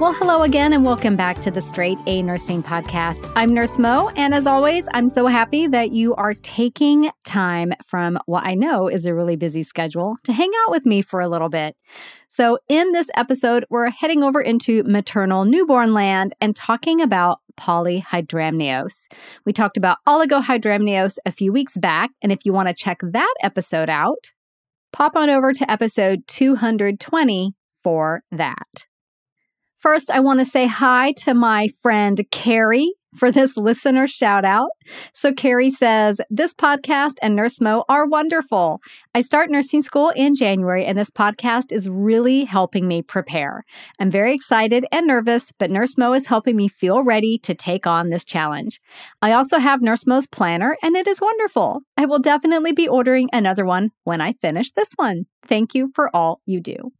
Well, hello again, and welcome back to the Straight A Nursing Podcast. I'm Nurse Mo, and as always, I'm so happy that you are taking time from what I know is a really busy schedule to hang out with me for a little bit. So, in this episode, we're heading over into maternal newborn land and talking about polyhydramnios. We talked about oligohydramnios a few weeks back, and if you want to check that episode out, pop on over to episode 220 for that. First, I want to say hi to my friend Carrie for this listener shout out. So, Carrie says, This podcast and Nurse Mo are wonderful. I start nursing school in January, and this podcast is really helping me prepare. I'm very excited and nervous, but Nurse Mo is helping me feel ready to take on this challenge. I also have Nurse Mo's planner, and it is wonderful. I will definitely be ordering another one when I finish this one. Thank you for all you do.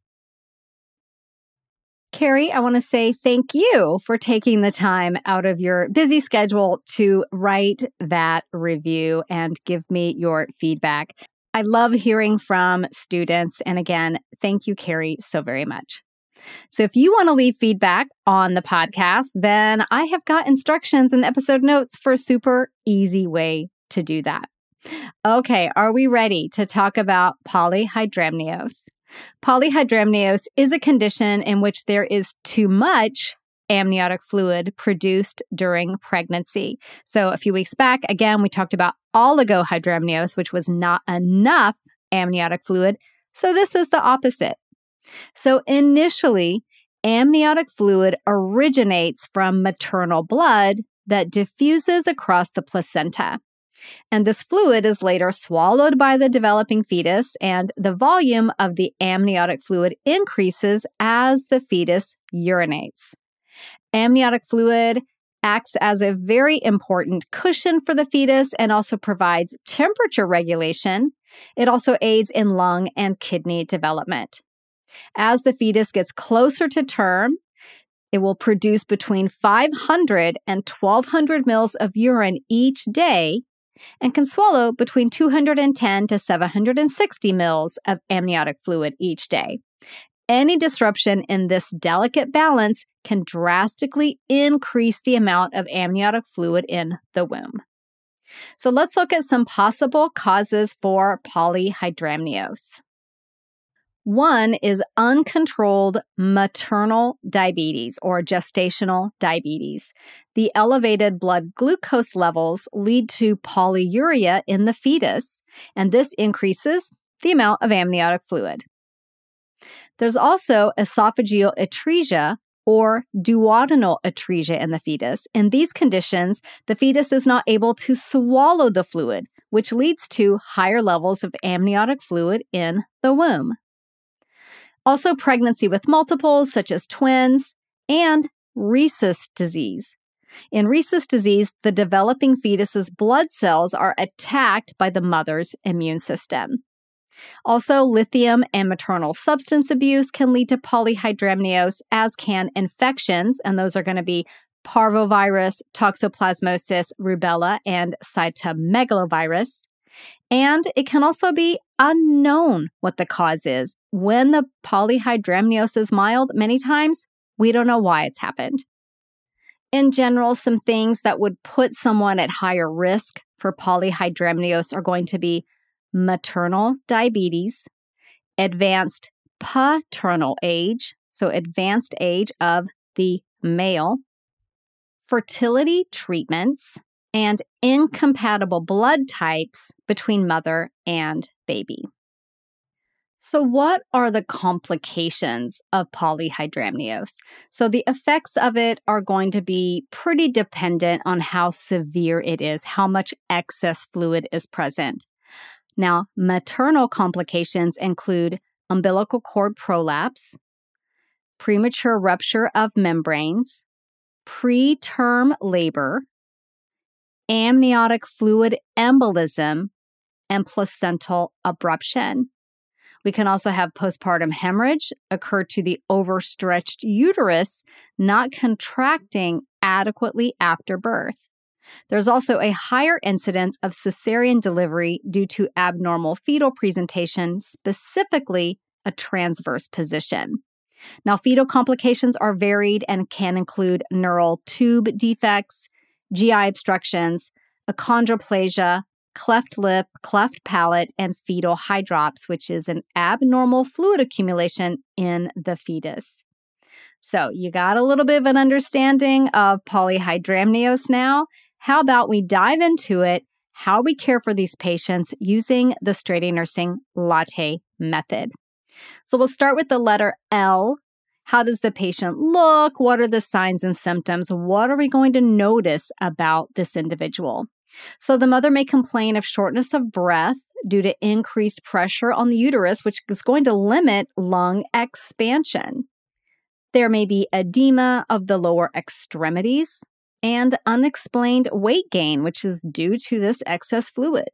Carrie, I want to say thank you for taking the time out of your busy schedule to write that review and give me your feedback. I love hearing from students. And again, thank you, Carrie, so very much. So if you want to leave feedback on the podcast, then I have got instructions in the episode notes for a super easy way to do that. Okay, are we ready to talk about polyhydramnios? Polyhydramnios is a condition in which there is too much amniotic fluid produced during pregnancy. So, a few weeks back, again, we talked about oligohydramnios, which was not enough amniotic fluid. So, this is the opposite. So, initially, amniotic fluid originates from maternal blood that diffuses across the placenta. And this fluid is later swallowed by the developing fetus, and the volume of the amniotic fluid increases as the fetus urinates. Amniotic fluid acts as a very important cushion for the fetus and also provides temperature regulation. It also aids in lung and kidney development. As the fetus gets closer to term, it will produce between 500 and 1200 mils of urine each day and can swallow between 210 to 760 mils of amniotic fluid each day. Any disruption in this delicate balance can drastically increase the amount of amniotic fluid in the womb. So let's look at some possible causes for polyhydramnios. One is uncontrolled maternal diabetes or gestational diabetes. The elevated blood glucose levels lead to polyuria in the fetus, and this increases the amount of amniotic fluid. There's also esophageal atresia or duodenal atresia in the fetus. In these conditions, the fetus is not able to swallow the fluid, which leads to higher levels of amniotic fluid in the womb. Also, pregnancy with multiples, such as twins, and rhesus disease. In rhesus disease, the developing fetus's blood cells are attacked by the mother's immune system. Also, lithium and maternal substance abuse can lead to polyhydramnios, as can infections, and those are going to be parvovirus, toxoplasmosis, rubella, and cytomegalovirus. And it can also be unknown what the cause is. When the polyhydramnios is mild, many times we don't know why it's happened. In general, some things that would put someone at higher risk for polyhydramnios are going to be maternal diabetes, advanced paternal age, so advanced age of the male, fertility treatments, and incompatible blood types between mother and baby. So, what are the complications of polyhydramnios? So, the effects of it are going to be pretty dependent on how severe it is, how much excess fluid is present. Now, maternal complications include umbilical cord prolapse, premature rupture of membranes, preterm labor, amniotic fluid embolism, and placental abruption. We can also have postpartum hemorrhage occur to the overstretched uterus, not contracting adequately after birth. There's also a higher incidence of cesarean delivery due to abnormal fetal presentation, specifically a transverse position. Now, fetal complications are varied and can include neural tube defects, GI obstructions, achondroplasia, cleft lip, cleft palate, and fetal hydrops, which is an abnormal fluid accumulation in the fetus. So, you got a little bit of an understanding of polyhydramnios now. How about we dive into it, how we care for these patients using the straight A nursing latte method? So, we'll start with the letter L. How does the patient look? What are the signs and symptoms? What are we going to notice about this individual? So the mother may complain of shortness of breath due to increased pressure on the uterus, which is going to limit lung expansion. There may be edema of the lower extremities and unexplained weight gain, which is due to this excess fluid.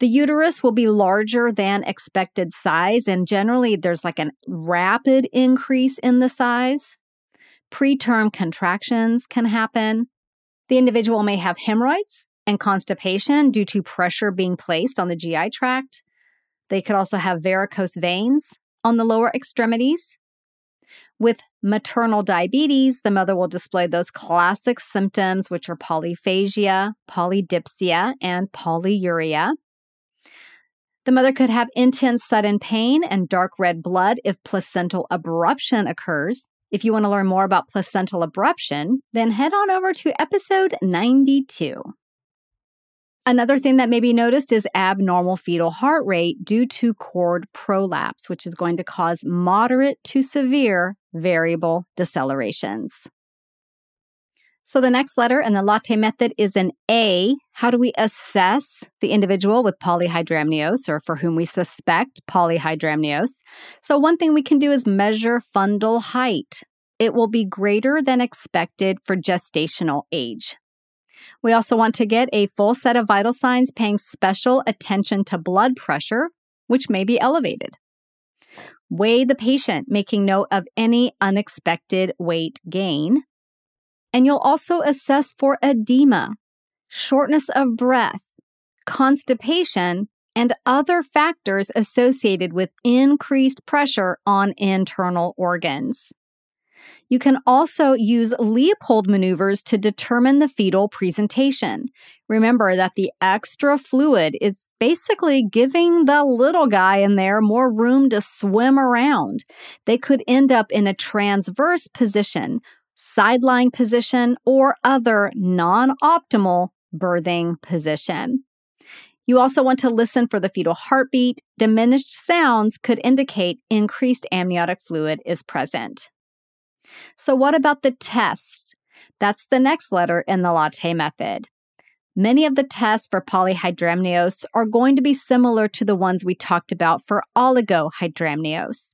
The uterus will be larger than expected size, and generally there's like a rapid increase in the size. Preterm contractions can happen. The individual may have hemorrhoids and constipation due to pressure being placed on the GI tract. They could also have varicose veins on the lower extremities. With maternal diabetes, the mother will display those classic symptoms, which are polyphagia, polydipsia, and polyuria. The mother could have intense sudden pain and dark red blood if placental abruption occurs. If you want to learn more about placental abruption, then head on over to episode 92. Another thing that may be noticed is abnormal fetal heart rate due to cord prolapse, which is going to cause moderate to severe variable decelerations. So the next letter in the latte method is an A. How do we assess the individual with polyhydramnios or for whom we suspect polyhydramnios? So one thing we can do is measure fundal height. It will be greater than expected for gestational age. We also want to get a full set of vital signs paying special attention to blood pressure, which may be elevated. Weigh the patient, making note of any unexpected weight gain. And you'll also assess for edema, shortness of breath, constipation, and other factors associated with increased pressure on internal organs. You can also use Leopold maneuvers to determine the fetal presentation. Remember that the extra fluid is basically giving the little guy in there more room to swim around. They could end up in a transverse position, sideline position, or other non optimal birthing position. You also want to listen for the fetal heartbeat. Diminished sounds could indicate increased amniotic fluid is present. So, what about the tests? That's the next letter in the latte method. Many of the tests for polyhydramnios are going to be similar to the ones we talked about for oligohydramnios.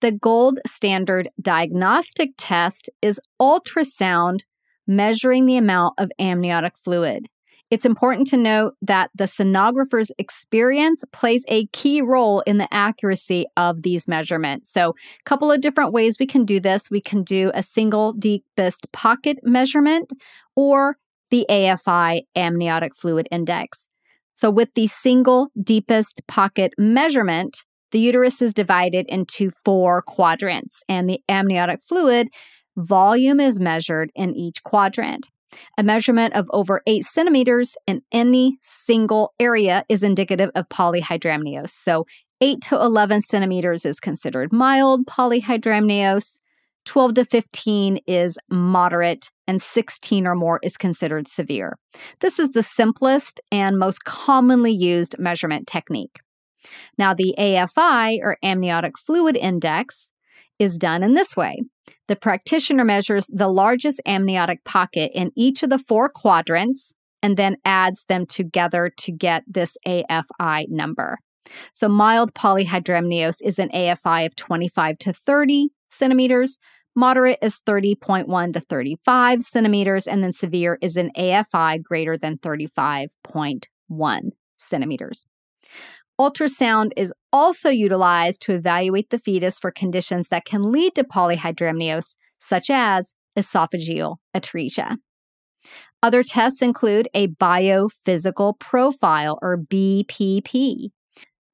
The gold standard diagnostic test is ultrasound measuring the amount of amniotic fluid. It's important to note that the sonographer's experience plays a key role in the accuracy of these measurements. So, a couple of different ways we can do this. We can do a single deepest pocket measurement or the AFI amniotic fluid index. So, with the single deepest pocket measurement, the uterus is divided into four quadrants, and the amniotic fluid volume is measured in each quadrant. A measurement of over 8 centimeters in any single area is indicative of polyhydramnios. So, 8 to 11 centimeters is considered mild polyhydramnios, 12 to 15 is moderate, and 16 or more is considered severe. This is the simplest and most commonly used measurement technique. Now, the AFI or amniotic fluid index is done in this way. The practitioner measures the largest amniotic pocket in each of the four quadrants and then adds them together to get this AFI number. So, mild polyhydramnios is an AFI of 25 to 30 centimeters, moderate is 30.1 to 35 centimeters, and then severe is an AFI greater than 35.1 centimeters. Ultrasound is also utilized to evaluate the fetus for conditions that can lead to polyhydramnios, such as esophageal atresia. Other tests include a biophysical profile or BPP.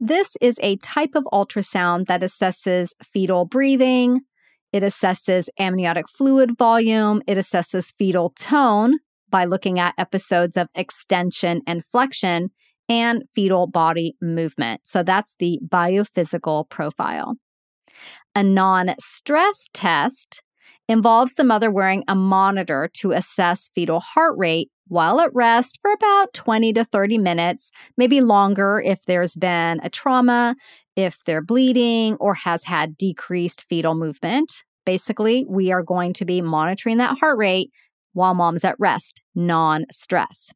This is a type of ultrasound that assesses fetal breathing, it assesses amniotic fluid volume, it assesses fetal tone by looking at episodes of extension and flexion, and fetal body movement. So that's the biophysical profile. A non stress test involves the mother wearing a monitor to assess fetal heart rate while at rest for about 20 to 30 minutes, maybe longer if there's been a trauma, if they're bleeding, or has had decreased fetal movement. Basically, we are going to be monitoring that heart rate while mom's at rest, non stress.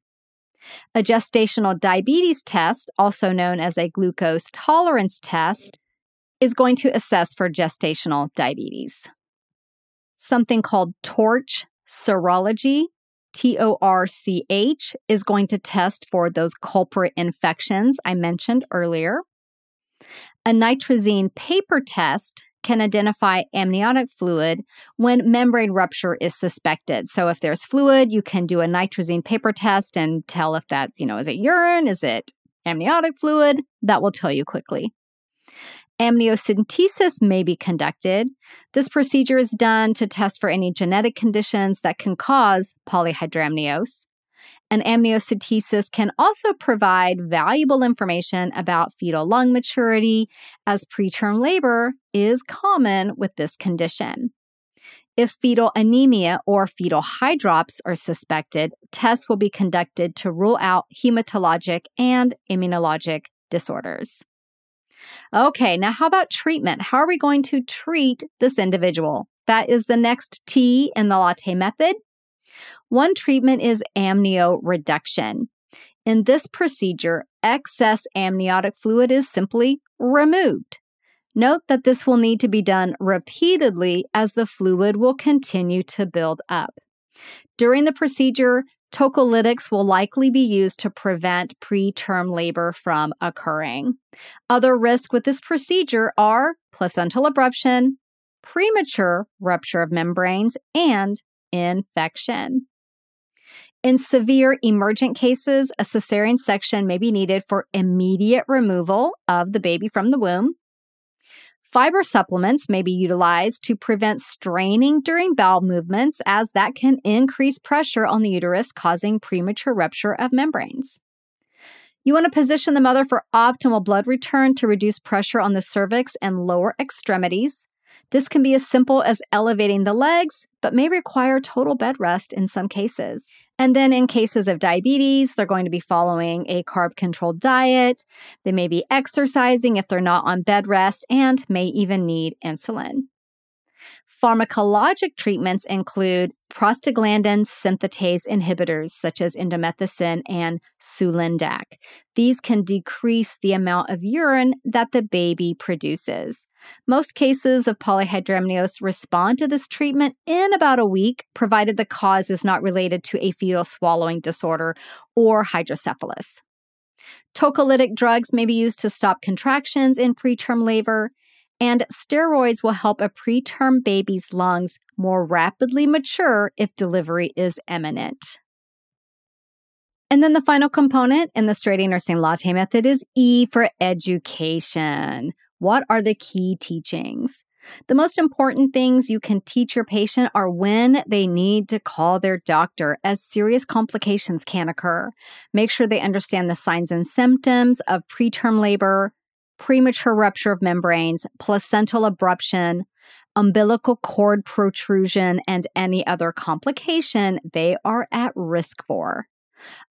A gestational diabetes test, also known as a glucose tolerance test, is going to assess for gestational diabetes. Something called torch serology T O R C H is going to test for those culprit infections I mentioned earlier. A nitrazine paper test can identify amniotic fluid when membrane rupture is suspected. So if there's fluid, you can do a nitrazine paper test and tell if that's, you know, is it urine? Is it amniotic fluid? That will tell you quickly. Amniocentesis may be conducted. This procedure is done to test for any genetic conditions that can cause polyhydramnios. And amniocentesis can also provide valuable information about fetal lung maturity, as preterm labor is common with this condition. If fetal anemia or fetal hydrops are suspected, tests will be conducted to rule out hematologic and immunologic disorders. Okay, now how about treatment? How are we going to treat this individual? That is the next T in the latte method. One treatment is amnio reduction. In this procedure, excess amniotic fluid is simply removed. Note that this will need to be done repeatedly as the fluid will continue to build up. During the procedure, Tocolytics will likely be used to prevent preterm labor from occurring. Other risks with this procedure are placental abruption, premature rupture of membranes, and infection. In severe emergent cases, a cesarean section may be needed for immediate removal of the baby from the womb. Fiber supplements may be utilized to prevent straining during bowel movements, as that can increase pressure on the uterus, causing premature rupture of membranes. You want to position the mother for optimal blood return to reduce pressure on the cervix and lower extremities. This can be as simple as elevating the legs, but may require total bed rest in some cases. And then in cases of diabetes, they're going to be following a carb controlled diet. They may be exercising if they're not on bed rest and may even need insulin. Pharmacologic treatments include prostaglandin synthetase inhibitors such as indomethacin and sulindac. These can decrease the amount of urine that the baby produces. Most cases of polyhydramnios respond to this treatment in about a week, provided the cause is not related to a fetal swallowing disorder or hydrocephalus. Tocolytic drugs may be used to stop contractions in preterm labor, and steroids will help a preterm baby's lungs more rapidly mature if delivery is imminent. And then the final component in the straight A nursing latte method is E for education. What are the key teachings? The most important things you can teach your patient are when they need to call their doctor, as serious complications can occur. Make sure they understand the signs and symptoms of preterm labor, premature rupture of membranes, placental abruption, umbilical cord protrusion, and any other complication they are at risk for.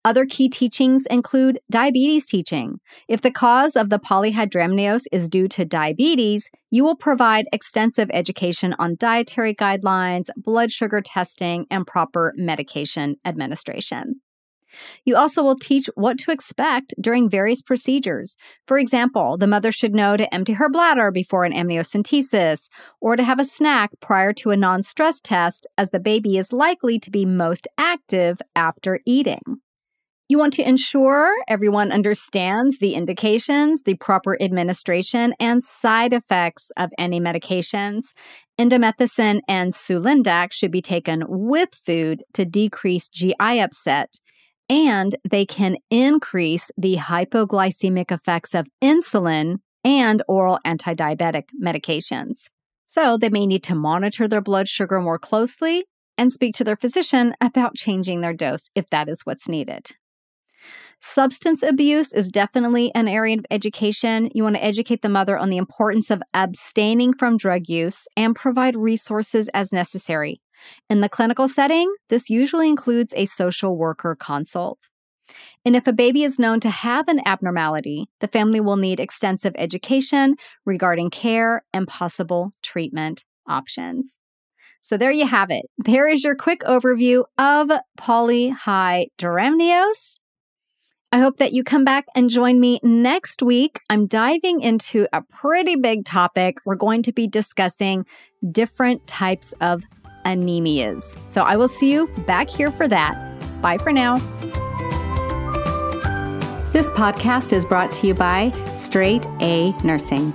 Other key teachings include diabetes teaching. If the cause of the polyhydramnios is due to diabetes, you will provide extensive education on dietary guidelines, blood sugar testing, and proper medication administration. You also will teach what to expect during various procedures. For example, the mother should know to empty her bladder before an amniocentesis or to have a snack prior to a non stress test, as the baby is likely to be most active after eating. You want to ensure everyone understands the indications, the proper administration, and side effects of any medications. Indomethacin and sulindac should be taken with food to decrease GI upset and they can increase the hypoglycemic effects of insulin and oral anti-diabetic medications. So they may need to monitor their blood sugar more closely and speak to their physician about changing their dose if that is what's needed. Substance abuse is definitely an area of education. You want to educate the mother on the importance of abstaining from drug use and provide resources as necessary. In the clinical setting, this usually includes a social worker consult. And if a baby is known to have an abnormality, the family will need extensive education regarding care and possible treatment options. So there you have it. There is your quick overview of polyhydramnios. I hope that you come back and join me next week. I'm diving into a pretty big topic. We're going to be discussing different types of anemias. So I will see you back here for that. Bye for now. This podcast is brought to you by Straight A Nursing.